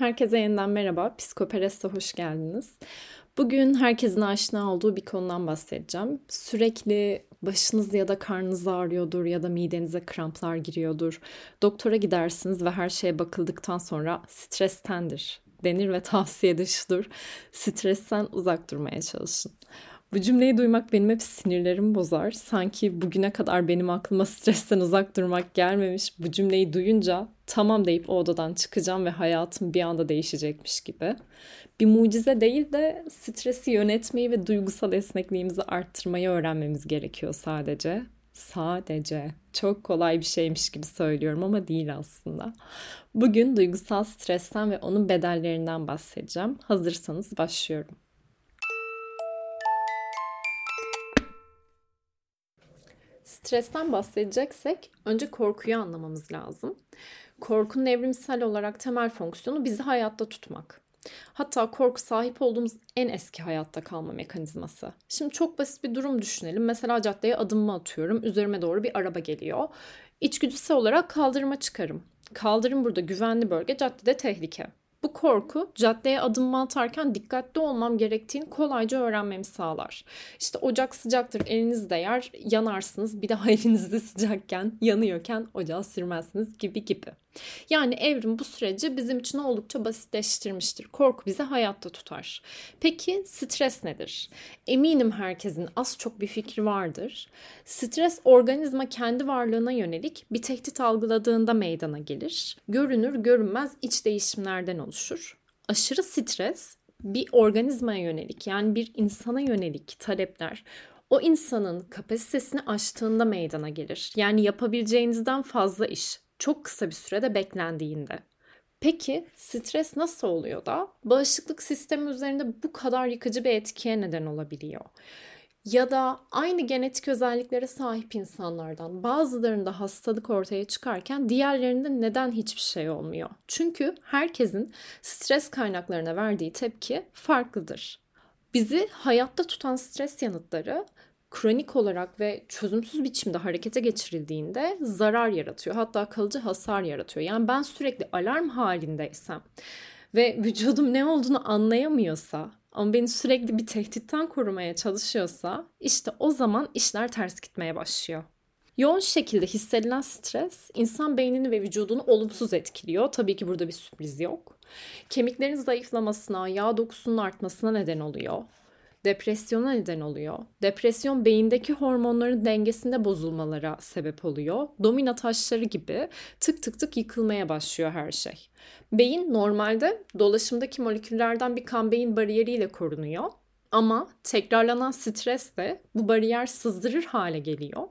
Herkese yeniden merhaba. Psikoperest'e hoş geldiniz. Bugün herkesin aşina olduğu bir konudan bahsedeceğim. Sürekli başınız ya da karnınız ağrıyordur ya da midenize kramplar giriyordur. Doktora gidersiniz ve her şeye bakıldıktan sonra strestendir denir ve tavsiye dışıdır. Stresten uzak durmaya çalışın. Bu cümleyi duymak benim hep sinirlerimi bozar. Sanki bugüne kadar benim aklıma stresten uzak durmak gelmemiş. Bu cümleyi duyunca tamam deyip o odadan çıkacağım ve hayatım bir anda değişecekmiş gibi. Bir mucize değil de stresi yönetmeyi ve duygusal esnekliğimizi arttırmayı öğrenmemiz gerekiyor sadece. Sadece çok kolay bir şeymiş gibi söylüyorum ama değil aslında. Bugün duygusal stresten ve onun bedellerinden bahsedeceğim. Hazırsanız başlıyorum. Stresten bahsedeceksek önce korkuyu anlamamız lazım. Korkunun evrimsel olarak temel fonksiyonu bizi hayatta tutmak. Hatta korku sahip olduğumuz en eski hayatta kalma mekanizması. Şimdi çok basit bir durum düşünelim. Mesela caddeye adımımı atıyorum. Üzerime doğru bir araba geliyor. İçgüdüsel olarak kaldırıma çıkarım. Kaldırım burada güvenli bölge, caddede tehlike. Bu korku caddeye adımımı atarken dikkatli olmam gerektiğini kolayca öğrenmemi sağlar. İşte ocak sıcaktır eliniz değer yanarsınız bir daha elinizde sıcakken yanıyorken ocağı sürmezsiniz gibi gibi. Yani evrim bu süreci bizim için oldukça basitleştirmiştir. Korku bizi hayatta tutar. Peki stres nedir? Eminim herkesin az çok bir fikri vardır. Stres organizma kendi varlığına yönelik bir tehdit algıladığında meydana gelir. Görünür görünmez iç değişimlerden oluşur. Aşırı stres bir organizmaya yönelik yani bir insana yönelik talepler o insanın kapasitesini aştığında meydana gelir. Yani yapabileceğinizden fazla iş çok kısa bir sürede beklendiğinde. Peki stres nasıl oluyor da bağışıklık sistemi üzerinde bu kadar yıkıcı bir etkiye neden olabiliyor? Ya da aynı genetik özelliklere sahip insanlardan bazılarında hastalık ortaya çıkarken diğerlerinde neden hiçbir şey olmuyor? Çünkü herkesin stres kaynaklarına verdiği tepki farklıdır. Bizi hayatta tutan stres yanıtları kronik olarak ve çözümsüz biçimde harekete geçirildiğinde zarar yaratıyor. Hatta kalıcı hasar yaratıyor. Yani ben sürekli alarm halindeysem ve vücudum ne olduğunu anlayamıyorsa ama beni sürekli bir tehditten korumaya çalışıyorsa işte o zaman işler ters gitmeye başlıyor. Yoğun şekilde hissedilen stres insan beynini ve vücudunu olumsuz etkiliyor. Tabii ki burada bir sürpriz yok. Kemiklerin zayıflamasına, yağ dokusunun artmasına neden oluyor depresyona neden oluyor. Depresyon beyindeki hormonların dengesinde bozulmalara sebep oluyor. Domino taşları gibi tık tık tık yıkılmaya başlıyor her şey. Beyin normalde dolaşımdaki moleküllerden bir kan beyin bariyeriyle korunuyor. Ama tekrarlanan stres de bu bariyer sızdırır hale geliyor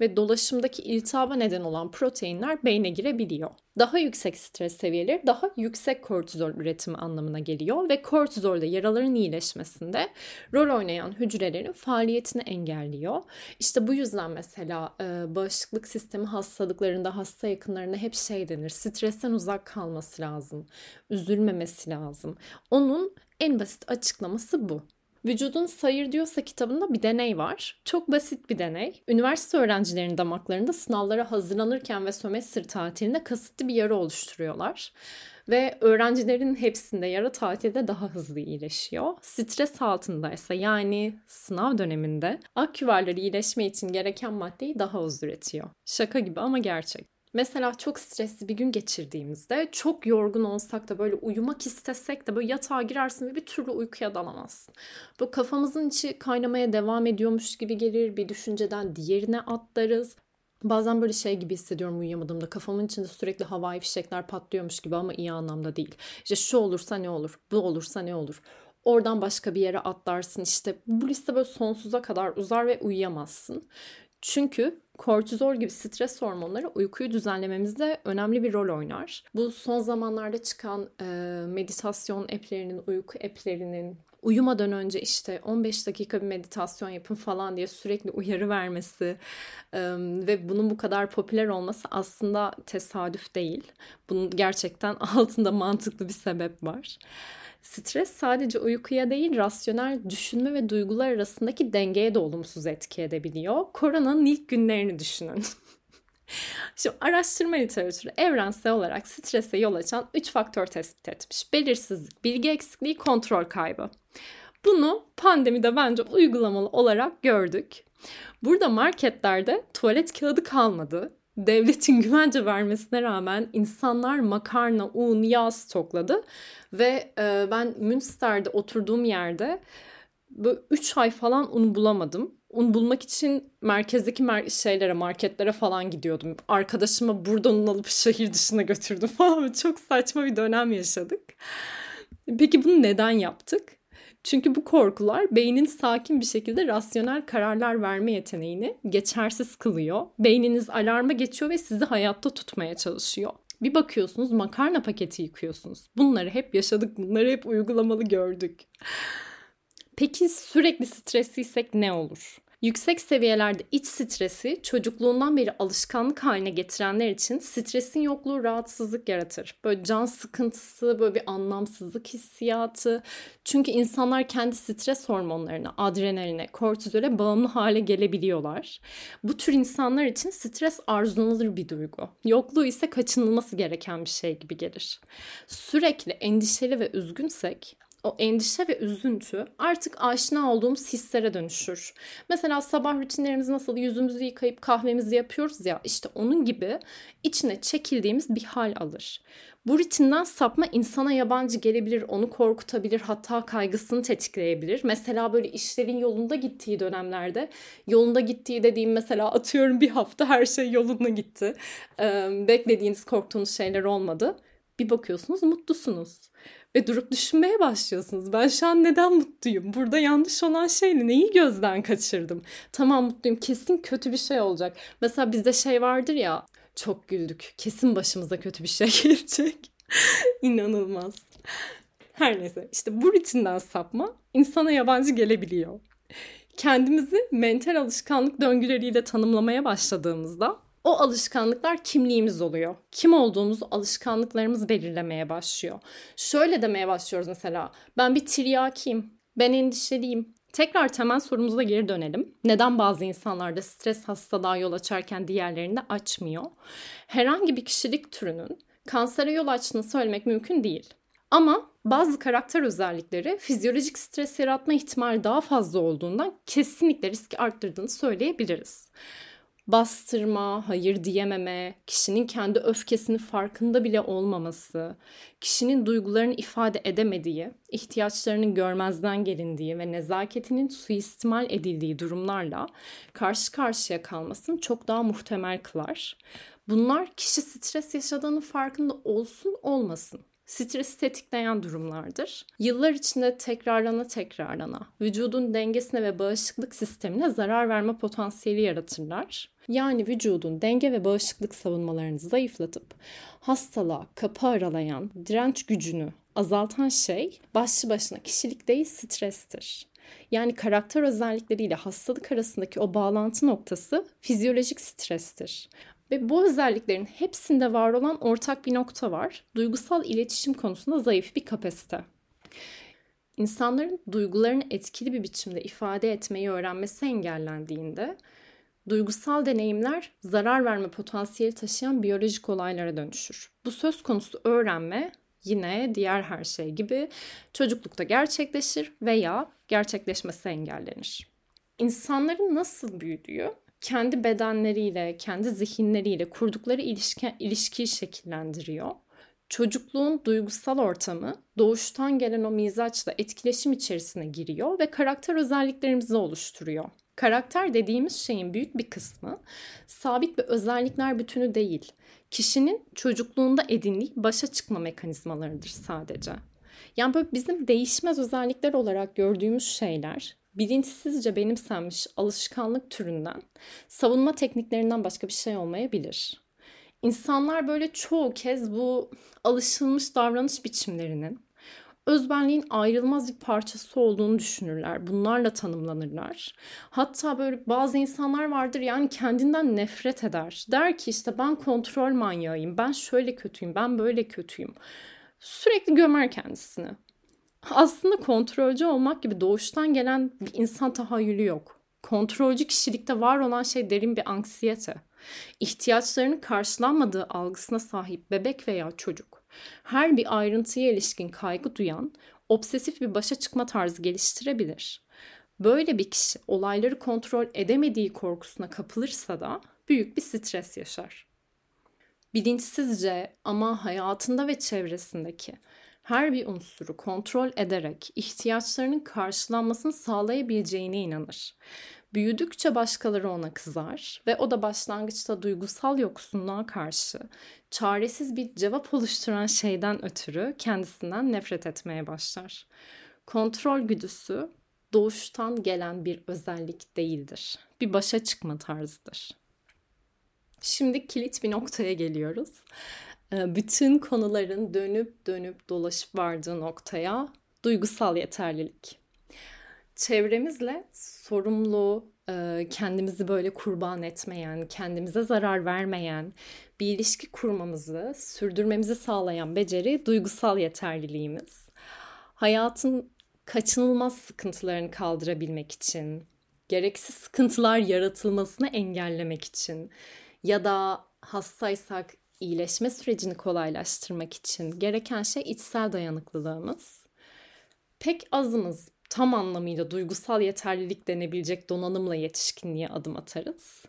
ve dolaşımdaki iltihaba neden olan proteinler beyne girebiliyor. Daha yüksek stres seviyeleri daha yüksek kortizol üretimi anlamına geliyor ve kortizol de yaraların iyileşmesinde rol oynayan hücrelerin faaliyetini engelliyor. İşte bu yüzden mesela e, bağışıklık sistemi hastalıklarında hasta yakınlarına hep şey denir. Stresten uzak kalması lazım. Üzülmemesi lazım. Onun en basit açıklaması bu. Vücudun Sayır Diyorsa kitabında bir deney var. Çok basit bir deney. Üniversite öğrencilerinin damaklarında sınavlara hazırlanırken ve sömestr tatilinde kasıtlı bir yara oluşturuyorlar. Ve öğrencilerin hepsinde yara tatilde daha hızlı iyileşiyor. Stres altındaysa yani sınav döneminde aküvarları iyileşme için gereken maddeyi daha az üretiyor. Şaka gibi ama gerçek. Mesela çok stresli bir gün geçirdiğimizde çok yorgun olsak da böyle uyumak istesek de böyle yatağa girersin ve bir türlü uykuya dalamazsın. Bu kafamızın içi kaynamaya devam ediyormuş gibi gelir. Bir düşünceden diğerine atlarız. Bazen böyle şey gibi hissediyorum uyuyamadığımda. Kafamın içinde sürekli havai fişekler patlıyormuş gibi ama iyi anlamda değil. İşte şu olursa ne olur, bu olursa ne olur. Oradan başka bir yere atlarsın. İşte bu liste böyle sonsuza kadar uzar ve uyuyamazsın. Çünkü kortizol gibi stres hormonları uykuyu düzenlememizde önemli bir rol oynar. Bu son zamanlarda çıkan e, meditasyon app'lerinin, uyku app'lerinin uyumadan önce işte 15 dakika bir meditasyon yapın falan diye sürekli uyarı vermesi e, ve bunun bu kadar popüler olması aslında tesadüf değil. Bunun gerçekten altında mantıklı bir sebep var. Stres sadece uykuya değil rasyonel düşünme ve duygular arasındaki dengeye de olumsuz etki edebiliyor. Koronanın ilk günlerini düşünün. Şimdi araştırma literatürü evrensel olarak strese yol açan 3 faktör tespit etmiş. Belirsizlik, bilgi eksikliği, kontrol kaybı. Bunu pandemide bence uygulamalı olarak gördük. Burada marketlerde tuvalet kağıdı kalmadı. Devletin güvence vermesine rağmen insanlar makarna, un, yağ stokladı. Ve e, ben Münster'de oturduğum yerde böyle 3 ay falan un bulamadım. Un bulmak için merkezdeki mer- şeylere, marketlere falan gidiyordum. Arkadaşıma buradan un alıp şehir dışına götürdüm falan. Çok saçma bir dönem yaşadık. Peki bunu neden yaptık? Çünkü bu korkular beynin sakin bir şekilde rasyonel kararlar verme yeteneğini geçersiz kılıyor. Beyniniz alarma geçiyor ve sizi hayatta tutmaya çalışıyor. Bir bakıyorsunuz makarna paketi yıkıyorsunuz. Bunları hep yaşadık, bunları hep uygulamalı gördük. Peki sürekli stresliysek ne olur? Yüksek seviyelerde iç stresi çocukluğundan beri alışkanlık haline getirenler için stresin yokluğu rahatsızlık yaratır. Böyle can sıkıntısı, böyle bir anlamsızlık hissiyatı. Çünkü insanlar kendi stres hormonlarına, adrenaline, kortizole bağımlı hale gelebiliyorlar. Bu tür insanlar için stres arzulanır bir duygu. Yokluğu ise kaçınılması gereken bir şey gibi gelir. Sürekli endişeli ve üzgünsek o endişe ve üzüntü artık aşina olduğumuz hislere dönüşür. Mesela sabah rutinlerimiz nasıl yüzümüzü yıkayıp kahvemizi yapıyoruz ya işte onun gibi içine çekildiğimiz bir hal alır. Bu rutinden sapma insana yabancı gelebilir, onu korkutabilir, hatta kaygısını tetikleyebilir. Mesela böyle işlerin yolunda gittiği dönemlerde, yolunda gittiği dediğim mesela atıyorum bir hafta her şey yolunda gitti. Ee, beklediğiniz, korktuğunuz şeyler olmadı. Bir bakıyorsunuz mutlusunuz ve durup düşünmeye başlıyorsunuz. Ben şu an neden mutluyum? Burada yanlış olan şey ne? Neyi gözden kaçırdım? Tamam mutluyum. Kesin kötü bir şey olacak. Mesela bizde şey vardır ya. Çok güldük. Kesin başımıza kötü bir şey gelecek. İnanılmaz. Her neyse işte bu rutinden sapma insana yabancı gelebiliyor. Kendimizi mental alışkanlık döngüleriyle tanımlamaya başladığımızda o alışkanlıklar kimliğimiz oluyor. Kim olduğumuzu alışkanlıklarımız belirlemeye başlıyor. Şöyle demeye başlıyoruz mesela. Ben bir tiryakiyim. Ben endişeliyim. Tekrar temel sorumuza geri dönelim. Neden bazı insanlarda stres hastalığa yol açarken diğerlerinde açmıyor? Herhangi bir kişilik türünün kansere yol açtığını söylemek mümkün değil. Ama bazı karakter özellikleri fizyolojik stres yaratma ihtimali daha fazla olduğundan kesinlikle riski arttırdığını söyleyebiliriz bastırma, hayır diyememe, kişinin kendi öfkesini farkında bile olmaması, kişinin duygularını ifade edemediği, ihtiyaçlarının görmezden gelindiği ve nezaketinin suistimal edildiği durumlarla karşı karşıya kalmasını çok daha muhtemel kılar. Bunlar kişi stres yaşadığını farkında olsun olmasın stresi tetikleyen durumlardır. Yıllar içinde tekrarlana tekrarlana vücudun dengesine ve bağışıklık sistemine zarar verme potansiyeli yaratırlar. Yani vücudun denge ve bağışıklık savunmalarını zayıflatıp hastalığa kapı aralayan direnç gücünü azaltan şey başlı başına kişilik değil strestir. Yani karakter özellikleriyle hastalık arasındaki o bağlantı noktası fizyolojik strestir. Ve bu özelliklerin hepsinde var olan ortak bir nokta var. Duygusal iletişim konusunda zayıf bir kapasite. İnsanların duygularını etkili bir biçimde ifade etmeyi öğrenmesi engellendiğinde duygusal deneyimler zarar verme potansiyeli taşıyan biyolojik olaylara dönüşür. Bu söz konusu öğrenme yine diğer her şey gibi çocuklukta gerçekleşir veya gerçekleşmesi engellenir. İnsanların nasıl büyüdüğü kendi bedenleriyle, kendi zihinleriyle kurdukları ilişki, ilişkiyi şekillendiriyor. Çocukluğun duygusal ortamı doğuştan gelen o mizaçla etkileşim içerisine giriyor ve karakter özelliklerimizi oluşturuyor. Karakter dediğimiz şeyin büyük bir kısmı sabit ve özellikler bütünü değil. Kişinin çocukluğunda edindiği başa çıkma mekanizmalarıdır sadece. Yani böyle bizim değişmez özellikler olarak gördüğümüz şeyler bilinçsizce benimsenmiş alışkanlık türünden, savunma tekniklerinden başka bir şey olmayabilir. İnsanlar böyle çoğu kez bu alışılmış davranış biçimlerinin özbenliğin ayrılmaz bir parçası olduğunu düşünürler. Bunlarla tanımlanırlar. Hatta böyle bazı insanlar vardır yani kendinden nefret eder. Der ki işte ben kontrol manyağıyım, ben şöyle kötüyüm, ben böyle kötüyüm. Sürekli gömer kendisini aslında kontrolcü olmak gibi doğuştan gelen bir insan tahayyülü yok. Kontrolcü kişilikte var olan şey derin bir anksiyete. ihtiyaçlarının karşılanmadığı algısına sahip bebek veya çocuk, her bir ayrıntıya ilişkin kaygı duyan, obsesif bir başa çıkma tarzı geliştirebilir. Böyle bir kişi olayları kontrol edemediği korkusuna kapılırsa da büyük bir stres yaşar. Bilinçsizce ama hayatında ve çevresindeki her bir unsuru kontrol ederek ihtiyaçlarının karşılanmasını sağlayabileceğine inanır. Büyüdükçe başkaları ona kızar ve o da başlangıçta duygusal yoksunluğa karşı çaresiz bir cevap oluşturan şeyden ötürü kendisinden nefret etmeye başlar. Kontrol güdüsü doğuştan gelen bir özellik değildir. Bir başa çıkma tarzıdır. Şimdi kilit bir noktaya geliyoruz. Ee, bütün konuların dönüp dönüp dolaşıp vardığı noktaya duygusal yeterlilik. Çevremizle sorumlu, e, kendimizi böyle kurban etmeyen, kendimize zarar vermeyen bir ilişki kurmamızı, sürdürmemizi sağlayan beceri duygusal yeterliliğimiz. Hayatın kaçınılmaz sıkıntılarını kaldırabilmek için, gereksiz sıkıntılar yaratılmasını engellemek için ya da hastaysak iyileşme sürecini kolaylaştırmak için gereken şey içsel dayanıklılığımız. Pek azımız tam anlamıyla duygusal yeterlilik denebilecek donanımla yetişkinliğe adım atarız.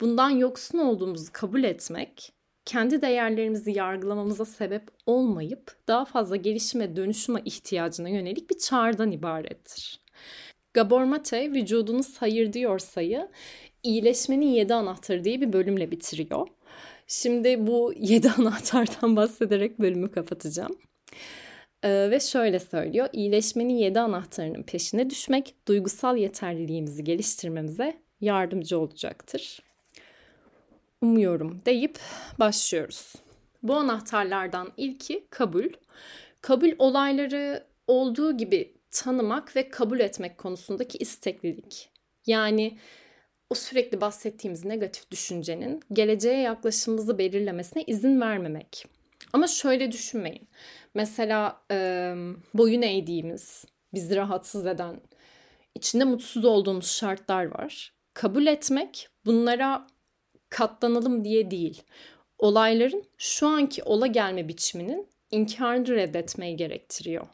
Bundan yoksun olduğumuzu kabul etmek, kendi değerlerimizi yargılamamıza sebep olmayıp daha fazla gelişime dönüşüme ihtiyacına yönelik bir çağrıdan ibarettir. Gabor Mate vücudunu sayır diyor sayı iyileşmenin yedi anahtarı diye bir bölümle bitiriyor. Şimdi bu yedi anahtardan bahsederek bölümü kapatacağım. Ee, ve şöyle söylüyor. İyileşmenin yedi anahtarının peşine düşmek duygusal yeterliliğimizi geliştirmemize yardımcı olacaktır. Umuyorum deyip başlıyoruz. Bu anahtarlardan ilki kabul. Kabul olayları olduğu gibi tanımak ve kabul etmek konusundaki isteklilik. Yani o sürekli bahsettiğimiz negatif düşüncenin geleceğe yaklaşımımızı belirlemesine izin vermemek. Ama şöyle düşünmeyin. Mesela e, boyun eğdiğimiz, bizi rahatsız eden, içinde mutsuz olduğumuz şartlar var. Kabul etmek bunlara katlanalım diye değil. Olayların şu anki ola gelme biçiminin inkarını reddetmeyi gerektiriyor.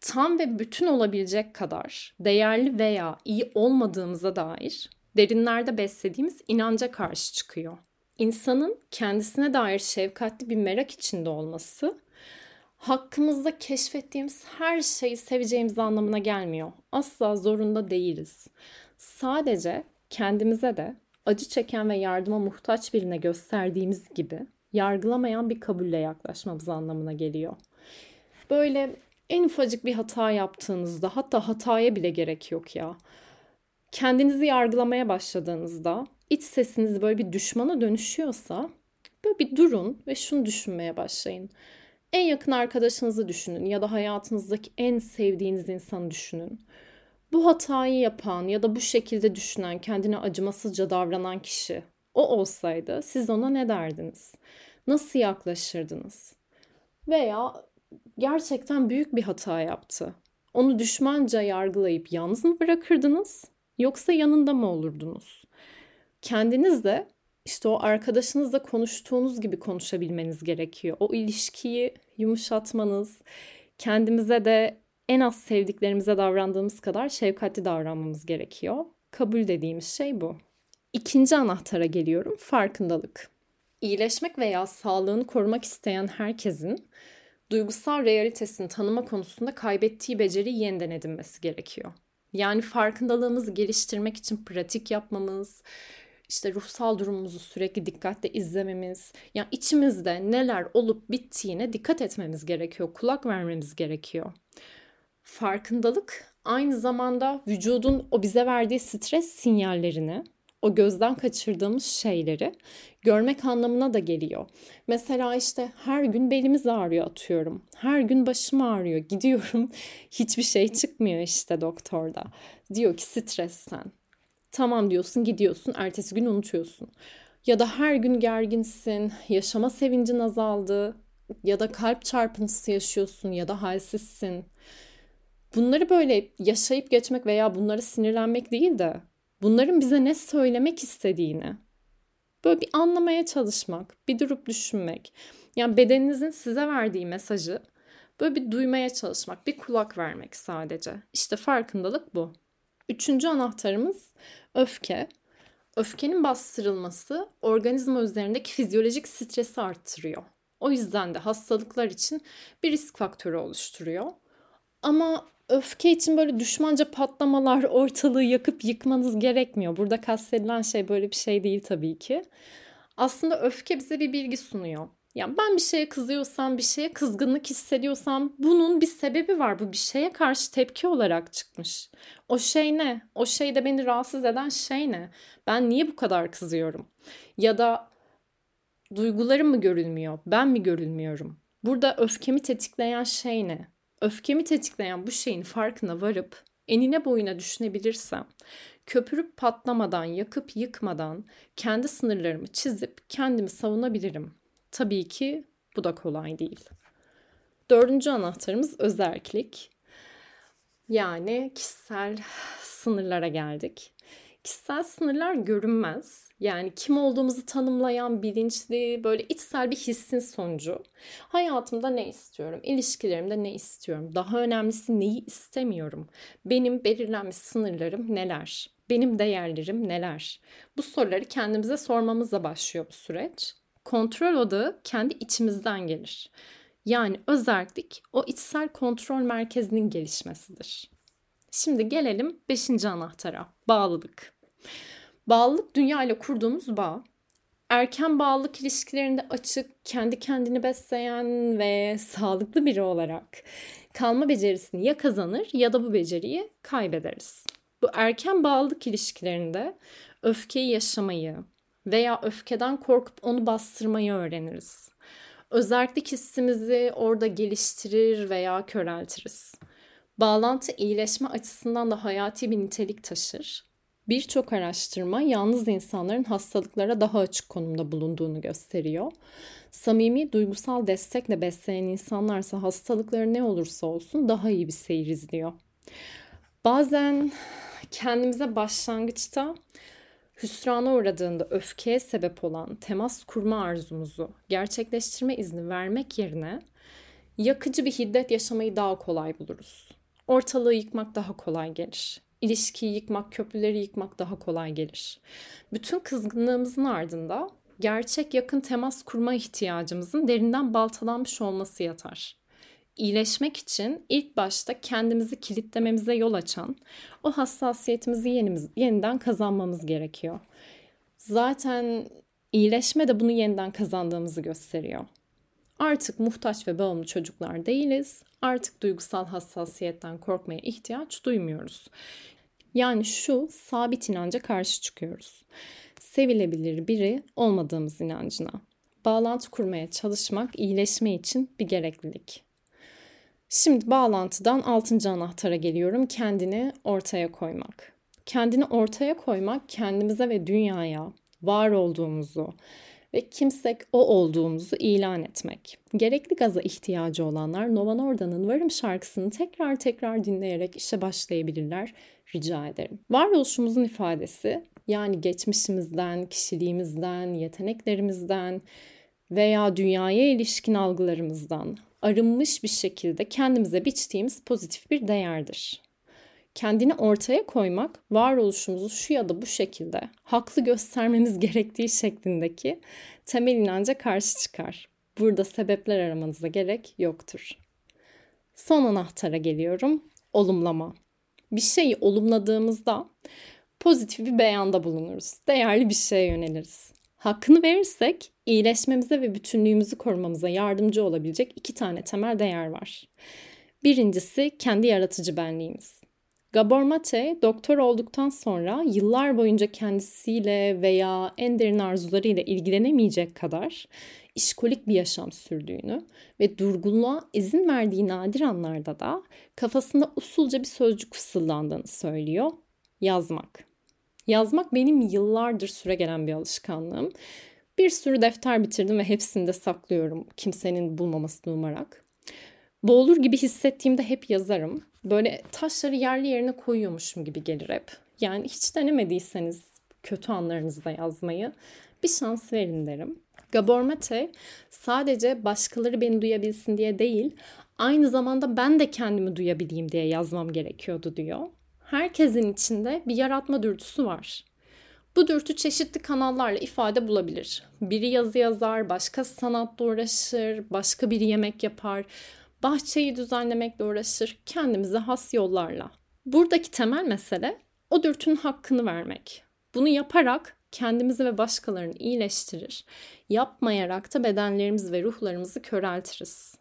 Tam ve bütün olabilecek kadar değerli veya iyi olmadığımıza dair derinlerde beslediğimiz inanca karşı çıkıyor. İnsanın kendisine dair şefkatli bir merak içinde olması hakkımızda keşfettiğimiz her şeyi seveceğimiz anlamına gelmiyor. Asla zorunda değiliz. Sadece kendimize de acı çeken ve yardıma muhtaç birine gösterdiğimiz gibi yargılamayan bir kabulle yaklaşmamız anlamına geliyor. Böyle en ufacık bir hata yaptığınızda hatta hataya bile gerek yok ya kendinizi yargılamaya başladığınızda iç sesiniz böyle bir düşmana dönüşüyorsa böyle bir durun ve şunu düşünmeye başlayın. En yakın arkadaşınızı düşünün ya da hayatınızdaki en sevdiğiniz insanı düşünün. Bu hatayı yapan ya da bu şekilde düşünen, kendine acımasızca davranan kişi o olsaydı siz ona ne derdiniz? Nasıl yaklaşırdınız? Veya gerçekten büyük bir hata yaptı. Onu düşmanca yargılayıp yalnız mı bırakırdınız? Yoksa yanında mı olurdunuz? Kendiniz de işte o arkadaşınızla konuştuğunuz gibi konuşabilmeniz gerekiyor. O ilişkiyi yumuşatmanız, kendimize de en az sevdiklerimize davrandığımız kadar şefkatli davranmamız gerekiyor. Kabul dediğimiz şey bu. İkinci anahtara geliyorum, farkındalık. İyileşmek veya sağlığını korumak isteyen herkesin duygusal realitesini tanıma konusunda kaybettiği beceriyi yeniden edinmesi gerekiyor. Yani farkındalığımızı geliştirmek için pratik yapmamız, işte ruhsal durumumuzu sürekli dikkatle izlememiz, yani içimizde neler olup bittiğine dikkat etmemiz gerekiyor, kulak vermemiz gerekiyor. Farkındalık aynı zamanda vücudun o bize verdiği stres sinyallerini o gözden kaçırdığımız şeyleri görmek anlamına da geliyor. Mesela işte her gün belimiz ağrıyor atıyorum. Her gün başım ağrıyor. Gidiyorum hiçbir şey çıkmıyor işte doktorda. Diyor ki stresten. Tamam diyorsun gidiyorsun ertesi gün unutuyorsun. Ya da her gün gerginsin, yaşama sevincin azaldı ya da kalp çarpıntısı yaşıyorsun ya da halsizsin. Bunları böyle yaşayıp geçmek veya bunları sinirlenmek değil de bunların bize ne söylemek istediğini Böyle bir anlamaya çalışmak, bir durup düşünmek. Yani bedeninizin size verdiği mesajı böyle bir duymaya çalışmak, bir kulak vermek sadece. İşte farkındalık bu. Üçüncü anahtarımız öfke. Öfkenin bastırılması organizma üzerindeki fizyolojik stresi arttırıyor. O yüzden de hastalıklar için bir risk faktörü oluşturuyor. Ama öfke için böyle düşmanca patlamalar, ortalığı yakıp yıkmanız gerekmiyor. Burada kastedilen şey böyle bir şey değil tabii ki. Aslında öfke bize bir bilgi sunuyor. Yani ben bir şeye kızıyorsam, bir şeye kızgınlık hissediyorsam bunun bir sebebi var. Bu bir şeye karşı tepki olarak çıkmış. O şey ne? O şeyde beni rahatsız eden şey ne? Ben niye bu kadar kızıyorum? Ya da duygularım mı görülmüyor? Ben mi görülmüyorum? Burada öfkemi tetikleyen şey ne? Öfkemi tetikleyen bu şeyin farkına varıp enine boyuna düşünebilirsem, köpürüp patlamadan, yakıp yıkmadan kendi sınırlarımı çizip kendimi savunabilirim. Tabii ki bu da kolay değil. Dördüncü anahtarımız özellik. Yani kişisel sınırlara geldik. Kişisel sınırlar görünmez. Yani kim olduğumuzu tanımlayan bilinçli, böyle içsel bir hissin sonucu. Hayatımda ne istiyorum? İlişkilerimde ne istiyorum? Daha önemlisi neyi istemiyorum? Benim belirlenmiş sınırlarım neler? Benim değerlerim neler? Bu soruları kendimize sormamızla başlıyor bu süreç. Kontrol odağı kendi içimizden gelir. Yani özellik o içsel kontrol merkezinin gelişmesidir. Şimdi gelelim beşinci anahtara. Bağlılık. Bağlılık dünya ile kurduğumuz bağ. Erken bağlılık ilişkilerinde açık, kendi kendini besleyen ve sağlıklı biri olarak kalma becerisini ya kazanır ya da bu beceriyi kaybederiz. Bu erken bağlılık ilişkilerinde öfkeyi yaşamayı veya öfkeden korkup onu bastırmayı öğreniriz. Özellik hissimizi orada geliştirir veya köreltiriz. Bağlantı iyileşme açısından da hayati bir nitelik taşır. Birçok araştırma yalnız insanların hastalıklara daha açık konumda bulunduğunu gösteriyor. Samimi duygusal destekle besleyen insanlarsa hastalıkları ne olursa olsun daha iyi bir seyir izliyor. Bazen kendimize başlangıçta hüsrana uğradığında öfkeye sebep olan temas kurma arzumuzu gerçekleştirme izni vermek yerine yakıcı bir hiddet yaşamayı daha kolay buluruz. Ortalığı yıkmak daha kolay gelir. İlişkiyi yıkmak, köprüleri yıkmak daha kolay gelir. Bütün kızgınlığımızın ardında gerçek yakın temas kurma ihtiyacımızın derinden baltalanmış olması yatar. İyileşmek için ilk başta kendimizi kilitlememize yol açan o hassasiyetimizi yenimiz, yeniden kazanmamız gerekiyor. Zaten iyileşme de bunu yeniden kazandığımızı gösteriyor. Artık muhtaç ve bağımlı çocuklar değiliz. Artık duygusal hassasiyetten korkmaya ihtiyaç duymuyoruz. Yani şu sabit inanca karşı çıkıyoruz. Sevilebilir biri olmadığımız inancına. Bağlantı kurmaya çalışmak iyileşme için bir gereklilik. Şimdi bağlantıdan altıncı anahtara geliyorum. Kendini ortaya koymak. Kendini ortaya koymak kendimize ve dünyaya var olduğumuzu, ve kimsek o olduğumuzu ilan etmek. Gerekli gaza ihtiyacı olanlar Nova Norda'nın Varım şarkısını tekrar tekrar dinleyerek işe başlayabilirler rica ederim. Varoluşumuzun ifadesi yani geçmişimizden, kişiliğimizden, yeteneklerimizden veya dünyaya ilişkin algılarımızdan arınmış bir şekilde kendimize biçtiğimiz pozitif bir değerdir kendini ortaya koymak varoluşumuzu şu ya da bu şekilde haklı göstermemiz gerektiği şeklindeki temel inanca karşı çıkar. Burada sebepler aramanıza gerek yoktur. Son anahtara geliyorum. Olumlama. Bir şeyi olumladığımızda pozitif bir beyanda bulunuruz. Değerli bir şeye yöneliriz. Hakkını verirsek iyileşmemize ve bütünlüğümüzü korumamıza yardımcı olabilecek iki tane temel değer var. Birincisi kendi yaratıcı benliğimiz. Gabor Mate doktor olduktan sonra yıllar boyunca kendisiyle veya en derin arzularıyla ilgilenemeyecek kadar işkolik bir yaşam sürdüğünü ve durgunluğa izin verdiği nadir anlarda da kafasında usulca bir sözcük fısıldandığını söylüyor. Yazmak. Yazmak benim yıllardır süre gelen bir alışkanlığım. Bir sürü defter bitirdim ve hepsini de saklıyorum kimsenin bulmamasını umarak. Boğulur gibi hissettiğimde hep yazarım böyle taşları yerli yerine koyuyormuşum gibi gelir hep. Yani hiç denemediyseniz kötü anlarınızda yazmayı Bir şans verin derim. Gabor Mate sadece başkaları beni duyabilsin diye değil, aynı zamanda ben de kendimi duyabileyim diye yazmam gerekiyordu diyor. Herkesin içinde bir yaratma dürtüsü var. Bu dürtü çeşitli kanallarla ifade bulabilir. Biri yazı yazar, başka sanatla uğraşır, başka biri yemek yapar, bahçeyi düzenlemekle uğraşır, kendimize has yollarla. Buradaki temel mesele o dürtünün hakkını vermek. Bunu yaparak kendimizi ve başkalarını iyileştirir. Yapmayarak da bedenlerimizi ve ruhlarımızı köreltiriz.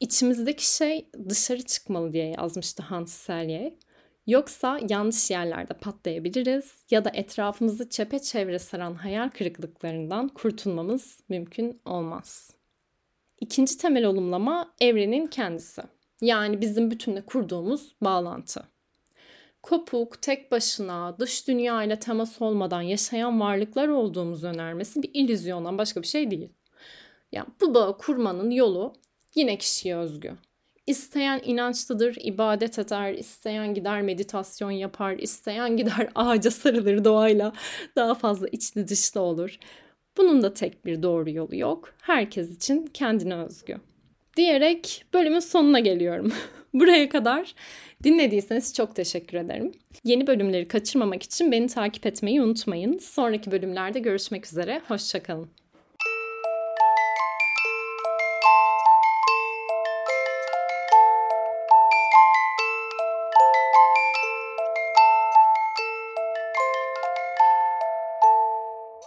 İçimizdeki şey dışarı çıkmalı diye yazmıştı Hans Selye. Yoksa yanlış yerlerde patlayabiliriz ya da etrafımızı çepeçevre saran hayal kırıklıklarından kurtulmamız mümkün olmaz. İkinci temel olumlama evrenin kendisi. Yani bizim bütünle kurduğumuz bağlantı. Kopuk, tek başına, dış dünya ile temas olmadan yaşayan varlıklar olduğumuz önermesi bir illüzyondan başka bir şey değil. Yani bu bağı kurmanın yolu yine kişiye özgü. İsteyen inançlıdır, ibadet eder, isteyen gider meditasyon yapar, isteyen gider ağaca sarılır doğayla daha fazla içli dışlı olur. Bunun da tek bir doğru yolu yok. Herkes için kendine özgü. Diyerek bölümün sonuna geliyorum. Buraya kadar dinlediyseniz çok teşekkür ederim. Yeni bölümleri kaçırmamak için beni takip etmeyi unutmayın. Sonraki bölümlerde görüşmek üzere. Hoşçakalın.